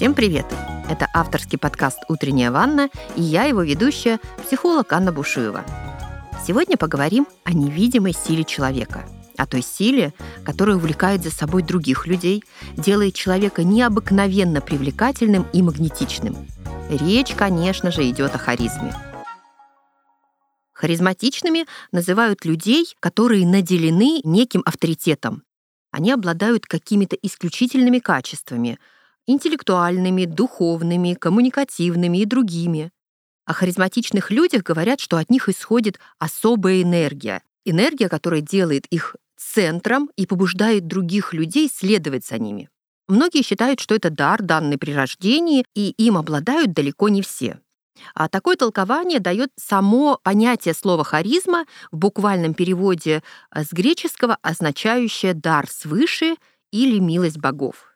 Всем привет! Это авторский подкаст «Утренняя ванна» и я, его ведущая, психолог Анна Бушуева. Сегодня поговорим о невидимой силе человека, о той силе, которая увлекает за собой других людей, делает человека необыкновенно привлекательным и магнетичным. Речь, конечно же, идет о харизме. Харизматичными называют людей, которые наделены неким авторитетом. Они обладают какими-то исключительными качествами – интеллектуальными, духовными, коммуникативными и другими. О харизматичных людях говорят, что от них исходит особая энергия. Энергия, которая делает их центром и побуждает других людей следовать за ними. Многие считают, что это дар, данный при рождении, и им обладают далеко не все. А такое толкование дает само понятие слова харизма в буквальном переводе с греческого, означающее дар свыше или милость богов.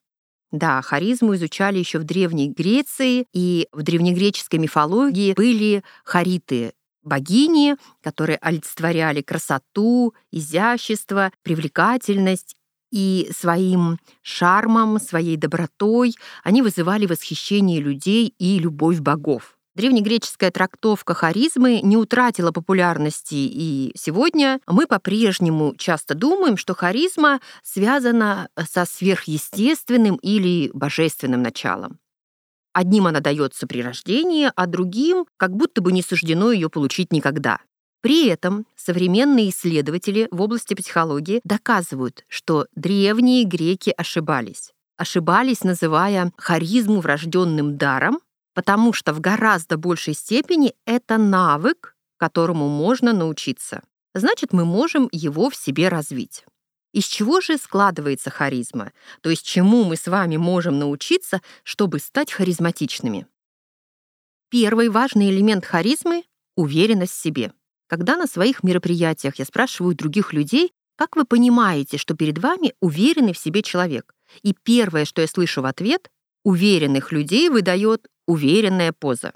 Да, харизму изучали еще в Древней Греции, и в древнегреческой мифологии были хариты, богини, которые олицетворяли красоту, изящество, привлекательность и своим шармом, своей добротой они вызывали восхищение людей и любовь богов. Древнегреческая трактовка харизмы не утратила популярности, и сегодня мы по-прежнему часто думаем, что харизма связана со сверхъестественным или божественным началом. Одним она дается при рождении, а другим как будто бы не суждено ее получить никогда. При этом современные исследователи в области психологии доказывают, что древние греки ошибались. Ошибались, называя харизму врожденным даром, потому что в гораздо большей степени это навык, которому можно научиться. Значит, мы можем его в себе развить. Из чего же складывается харизма? То есть чему мы с вами можем научиться, чтобы стать харизматичными? Первый важный элемент харизмы — уверенность в себе. Когда на своих мероприятиях я спрашиваю других людей, как вы понимаете, что перед вами уверенный в себе человек? И первое, что я слышу в ответ, уверенных людей выдает уверенная поза.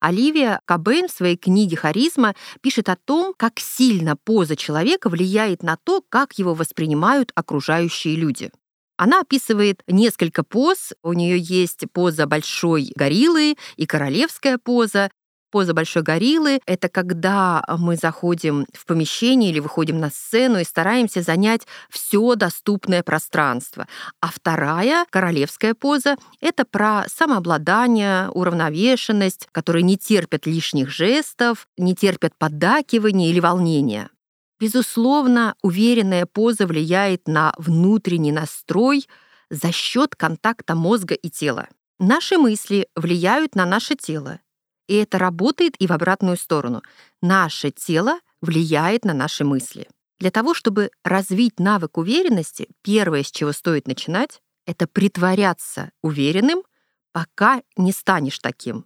Оливия Кабейн в своей книге «Харизма» пишет о том, как сильно поза человека влияет на то, как его воспринимают окружающие люди. Она описывает несколько поз. У нее есть поза большой гориллы и королевская поза. Поза большой гориллы — это когда мы заходим в помещение или выходим на сцену и стараемся занять все доступное пространство. А вторая, королевская поза, это про самообладание, уравновешенность, которые не терпят лишних жестов, не терпят поддакивания или волнения. Безусловно, уверенная поза влияет на внутренний настрой за счет контакта мозга и тела. Наши мысли влияют на наше тело, и это работает и в обратную сторону. Наше тело влияет на наши мысли. Для того, чтобы развить навык уверенности, первое, с чего стоит начинать, это притворяться уверенным, пока не станешь таким.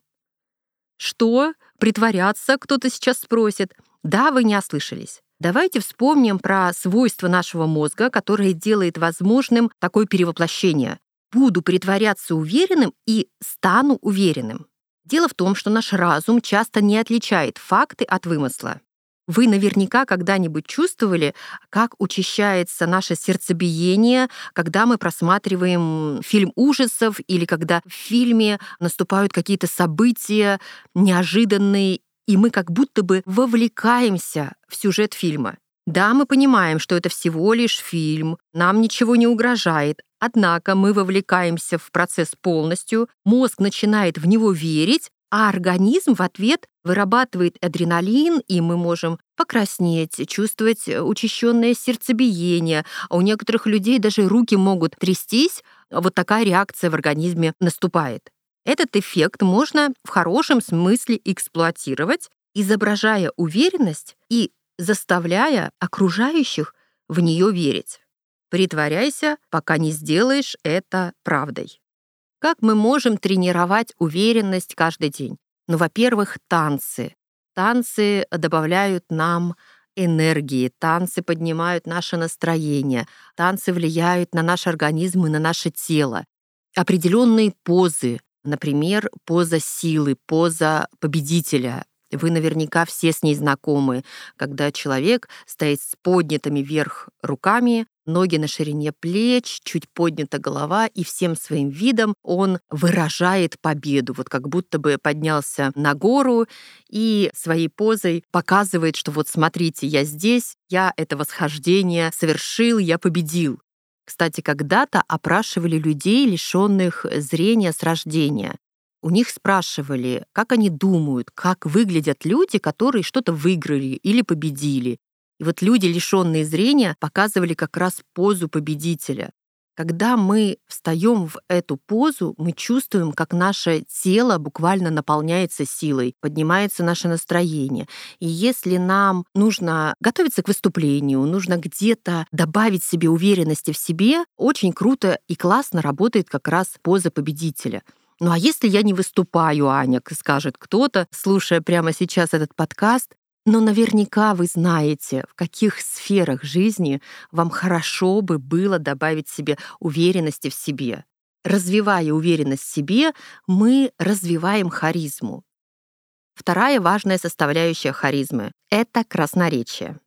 Что? Притворяться? Кто-то сейчас спросит. Да, вы не ослышались. Давайте вспомним про свойство нашего мозга, которое делает возможным такое перевоплощение. Буду притворяться уверенным и стану уверенным. Дело в том, что наш разум часто не отличает факты от вымысла. Вы наверняка когда-нибудь чувствовали, как учащается наше сердцебиение, когда мы просматриваем фильм ужасов или когда в фильме наступают какие-то события неожиданные, и мы как будто бы вовлекаемся в сюжет фильма. Да, мы понимаем, что это всего лишь фильм, нам ничего не угрожает, однако мы вовлекаемся в процесс полностью, мозг начинает в него верить, а организм в ответ вырабатывает адреналин, и мы можем покраснеть, чувствовать учащенное сердцебиение, а у некоторых людей даже руки могут трястись, вот такая реакция в организме наступает. Этот эффект можно в хорошем смысле эксплуатировать, изображая уверенность и заставляя окружающих в нее верить. Притворяйся, пока не сделаешь это правдой. Как мы можем тренировать уверенность каждый день? Ну, во-первых, танцы. Танцы добавляют нам энергии, танцы поднимают наше настроение, танцы влияют на наш организм и на наше тело. Определенные позы, например, поза силы, поза победителя, вы наверняка все с ней знакомы, когда человек стоит с поднятыми вверх руками, ноги на ширине плеч, чуть поднята голова, и всем своим видом он выражает победу, вот как будто бы поднялся на гору и своей позой показывает, что вот смотрите, я здесь, я это восхождение совершил, я победил. Кстати, когда-то опрашивали людей, лишенных зрения с рождения. У них спрашивали, как они думают, как выглядят люди, которые что-то выиграли или победили. И вот люди, лишенные зрения, показывали как раз позу победителя. Когда мы встаем в эту позу, мы чувствуем, как наше тело буквально наполняется силой, поднимается наше настроение. И если нам нужно готовиться к выступлению, нужно где-то добавить себе уверенности в себе, очень круто и классно работает как раз поза победителя. Ну а если я не выступаю, Аня, скажет кто-то, слушая прямо сейчас этот подкаст, но наверняка вы знаете, в каких сферах жизни вам хорошо бы было добавить себе уверенности в себе. Развивая уверенность в себе, мы развиваем харизму. Вторая важная составляющая харизмы — это красноречие.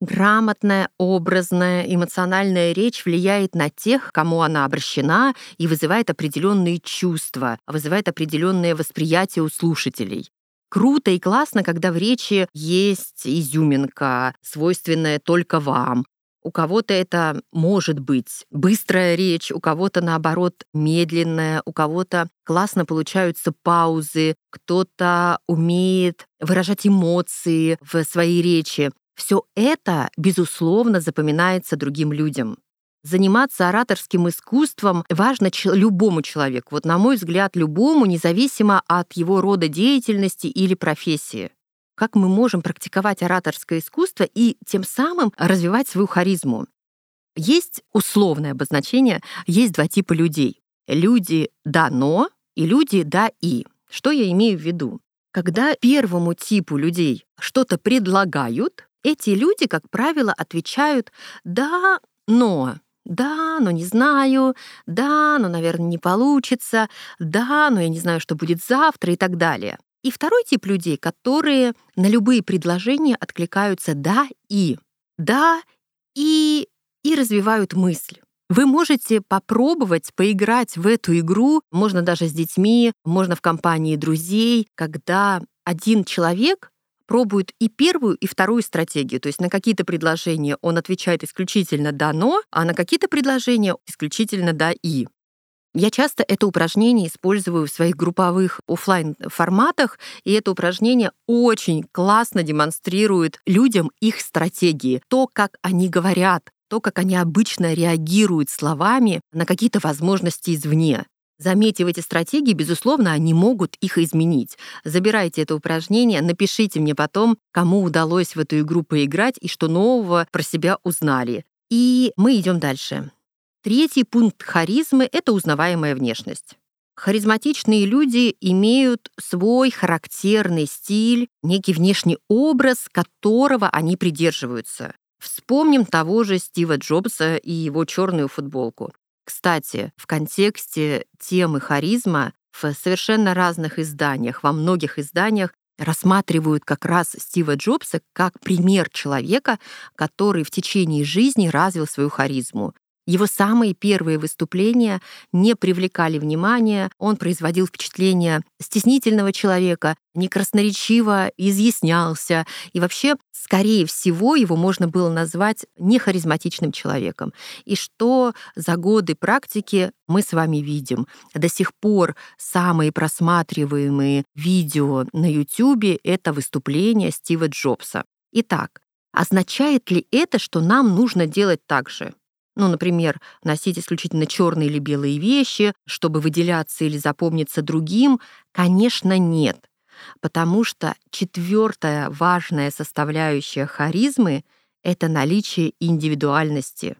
Грамотная, образная, эмоциональная речь влияет на тех, кому она обращена, и вызывает определенные чувства, вызывает определенное восприятие у слушателей. Круто и классно, когда в речи есть изюминка, свойственная только вам. У кого-то это может быть быстрая речь, у кого-то, наоборот, медленная, у кого-то классно получаются паузы, кто-то умеет выражать эмоции в своей речи. Все это, безусловно, запоминается другим людям. Заниматься ораторским искусством важно любому человеку, вот на мой взгляд, любому, независимо от его рода деятельности или профессии. Как мы можем практиковать ораторское искусство и тем самым развивать свою харизму? Есть условное обозначение, есть два типа людей. Люди «да, но» и люди «да, и». Что я имею в виду? Когда первому типу людей что-то предлагают, эти люди, как правило, отвечают «да, но», да, но не знаю, да, но, наверное, не получится, да, но я не знаю, что будет завтра и так далее. И второй тип людей, которые на любые предложения откликаются «да» и «да» и, и развивают мысль. Вы можете попробовать поиграть в эту игру, можно даже с детьми, можно в компании друзей, когда один человек пробует и первую, и вторую стратегию. То есть на какие-то предложения он отвечает исключительно «да, но», а на какие-то предложения исключительно «да, и». Я часто это упражнение использую в своих групповых офлайн форматах, и это упражнение очень классно демонстрирует людям их стратегии, то, как они говорят, то, как они обычно реагируют словами на какие-то возможности извне. Заметив эти стратегии, безусловно, они могут их изменить. Забирайте это упражнение, напишите мне потом, кому удалось в эту игру поиграть и что нового про себя узнали. И мы идем дальше. Третий пункт харизмы — это узнаваемая внешность. Харизматичные люди имеют свой характерный стиль, некий внешний образ, которого они придерживаются. Вспомним того же Стива Джобса и его черную футболку. Кстати, в контексте темы харизма в совершенно разных изданиях, во многих изданиях рассматривают как раз Стива Джобса как пример человека, который в течение жизни развил свою харизму. Его самые первые выступления не привлекали внимания, он производил впечатление стеснительного человека, некрасноречиво изъяснялся, и вообще, скорее всего, его можно было назвать нехаризматичным человеком. И что за годы практики мы с вами видим? До сих пор самые просматриваемые видео на YouTube — это выступление Стива Джобса. Итак, означает ли это, что нам нужно делать так же? Ну, например, носить исключительно черные или белые вещи, чтобы выделяться или запомниться другим, конечно, нет. Потому что четвертая важная составляющая харизмы — это наличие индивидуальности.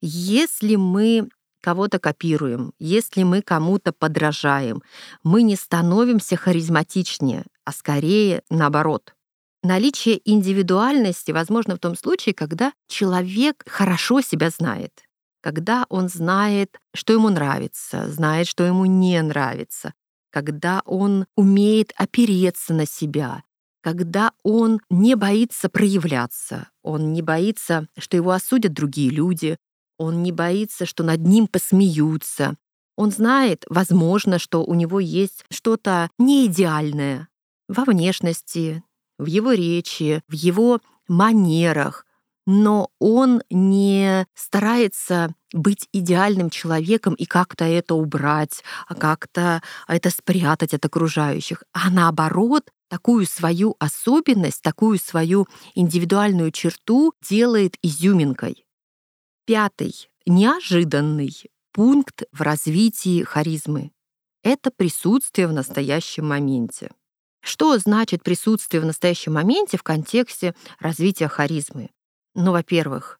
Если мы кого-то копируем, если мы кому-то подражаем, мы не становимся харизматичнее, а скорее наоборот — Наличие индивидуальности возможно в том случае, когда человек хорошо себя знает, когда он знает, что ему нравится, знает, что ему не нравится, когда он умеет опереться на себя, когда он не боится проявляться, он не боится, что его осудят другие люди, он не боится, что над ним посмеются. Он знает, возможно, что у него есть что-то неидеальное во внешности, в его речи, в его манерах, но он не старается быть идеальным человеком и как-то это убрать, а как-то это спрятать от окружающих, а наоборот такую свою особенность, такую свою индивидуальную черту делает изюминкой. Пятый, неожиданный пункт в развитии харизмы — это присутствие в настоящем моменте. Что значит присутствие в настоящем моменте в контексте развития харизмы? Ну, во-первых,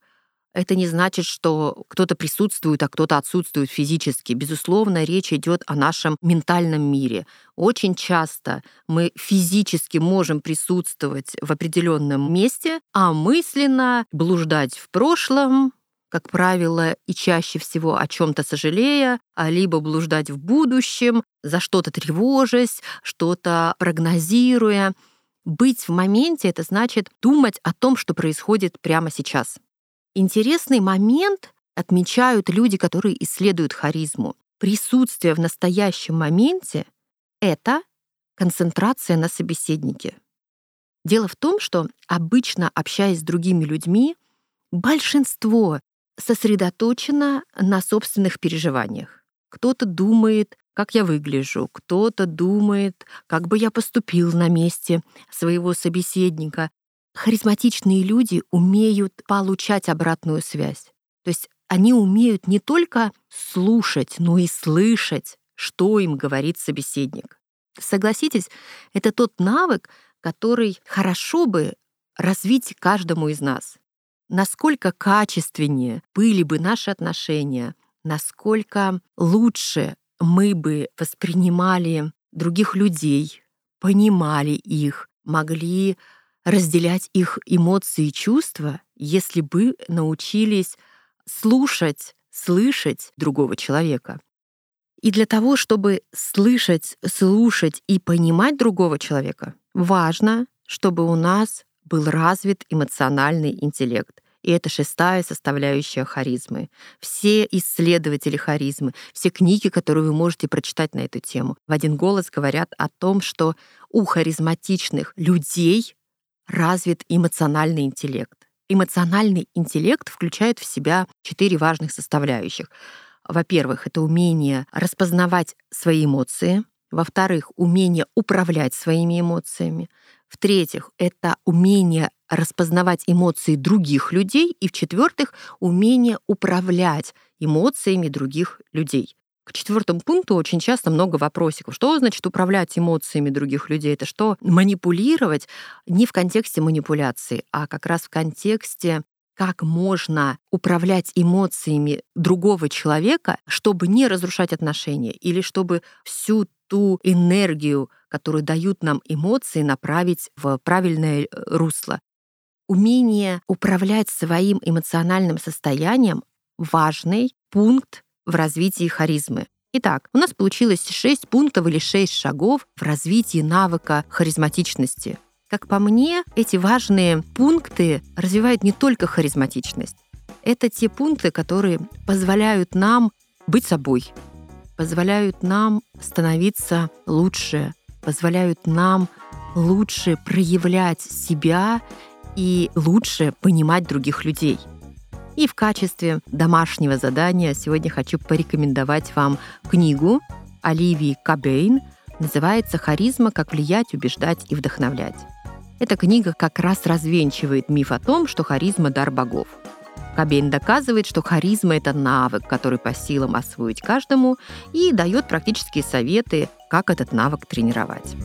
это не значит, что кто-то присутствует, а кто-то отсутствует физически. Безусловно, речь идет о нашем ментальном мире. Очень часто мы физически можем присутствовать в определенном месте, а мысленно блуждать в прошлом, как правило, и чаще всего о чем-то сожалея, а либо блуждать в будущем, за что-то тревожась, что-то прогнозируя. Быть в моменте — это значит думать о том, что происходит прямо сейчас. Интересный момент отмечают люди, которые исследуют харизму. Присутствие в настоящем моменте — это концентрация на собеседнике. Дело в том, что обычно, общаясь с другими людьми, большинство сосредоточено на собственных переживаниях. Кто-то думает, как я выгляжу, кто-то думает, как бы я поступил на месте своего собеседника. Харизматичные люди умеют получать обратную связь. То есть они умеют не только слушать, но и слышать, что им говорит собеседник. Согласитесь, это тот навык, который хорошо бы развить каждому из нас насколько качественнее были бы наши отношения, насколько лучше мы бы воспринимали других людей, понимали их, могли разделять их эмоции и чувства, если бы научились слушать, слышать другого человека. И для того, чтобы слышать, слушать и понимать другого человека, важно, чтобы у нас был развит эмоциональный интеллект. И это шестая составляющая харизмы. Все исследователи харизмы, все книги, которые вы можете прочитать на эту тему, в один голос говорят о том, что у харизматичных людей развит эмоциональный интеллект. Эмоциональный интеллект включает в себя четыре важных составляющих. Во-первых, это умение распознавать свои эмоции. Во-вторых, умение управлять своими эмоциями. В-третьих, это умение распознавать эмоции других людей. И в-четвертых, умение управлять эмоциями других людей. К четвертому пункту очень часто много вопросиков. Что значит управлять эмоциями других людей? Это что? Манипулировать не в контексте манипуляции, а как раз в контексте как можно управлять эмоциями другого человека, чтобы не разрушать отношения или чтобы всю ту энергию, которую дают нам эмоции, направить в правильное э, русло. Умение управлять своим эмоциональным состоянием — важный пункт в развитии харизмы. Итак, у нас получилось 6 пунктов или 6 шагов в развитии навыка харизматичности. Как по мне, эти важные пункты развивают не только харизматичность. Это те пункты, которые позволяют нам быть собой, позволяют нам становиться лучше, позволяют нам лучше проявлять себя и лучше понимать других людей. И в качестве домашнего задания сегодня хочу порекомендовать вам книгу Оливии Кабейн. Называется «Харизма. Как влиять, убеждать и вдохновлять». Эта книга как раз развенчивает миф о том, что харизма – дар богов. Кобейн доказывает, что харизма — это навык, который по силам освоить каждому, и дает практические советы, как этот навык тренировать.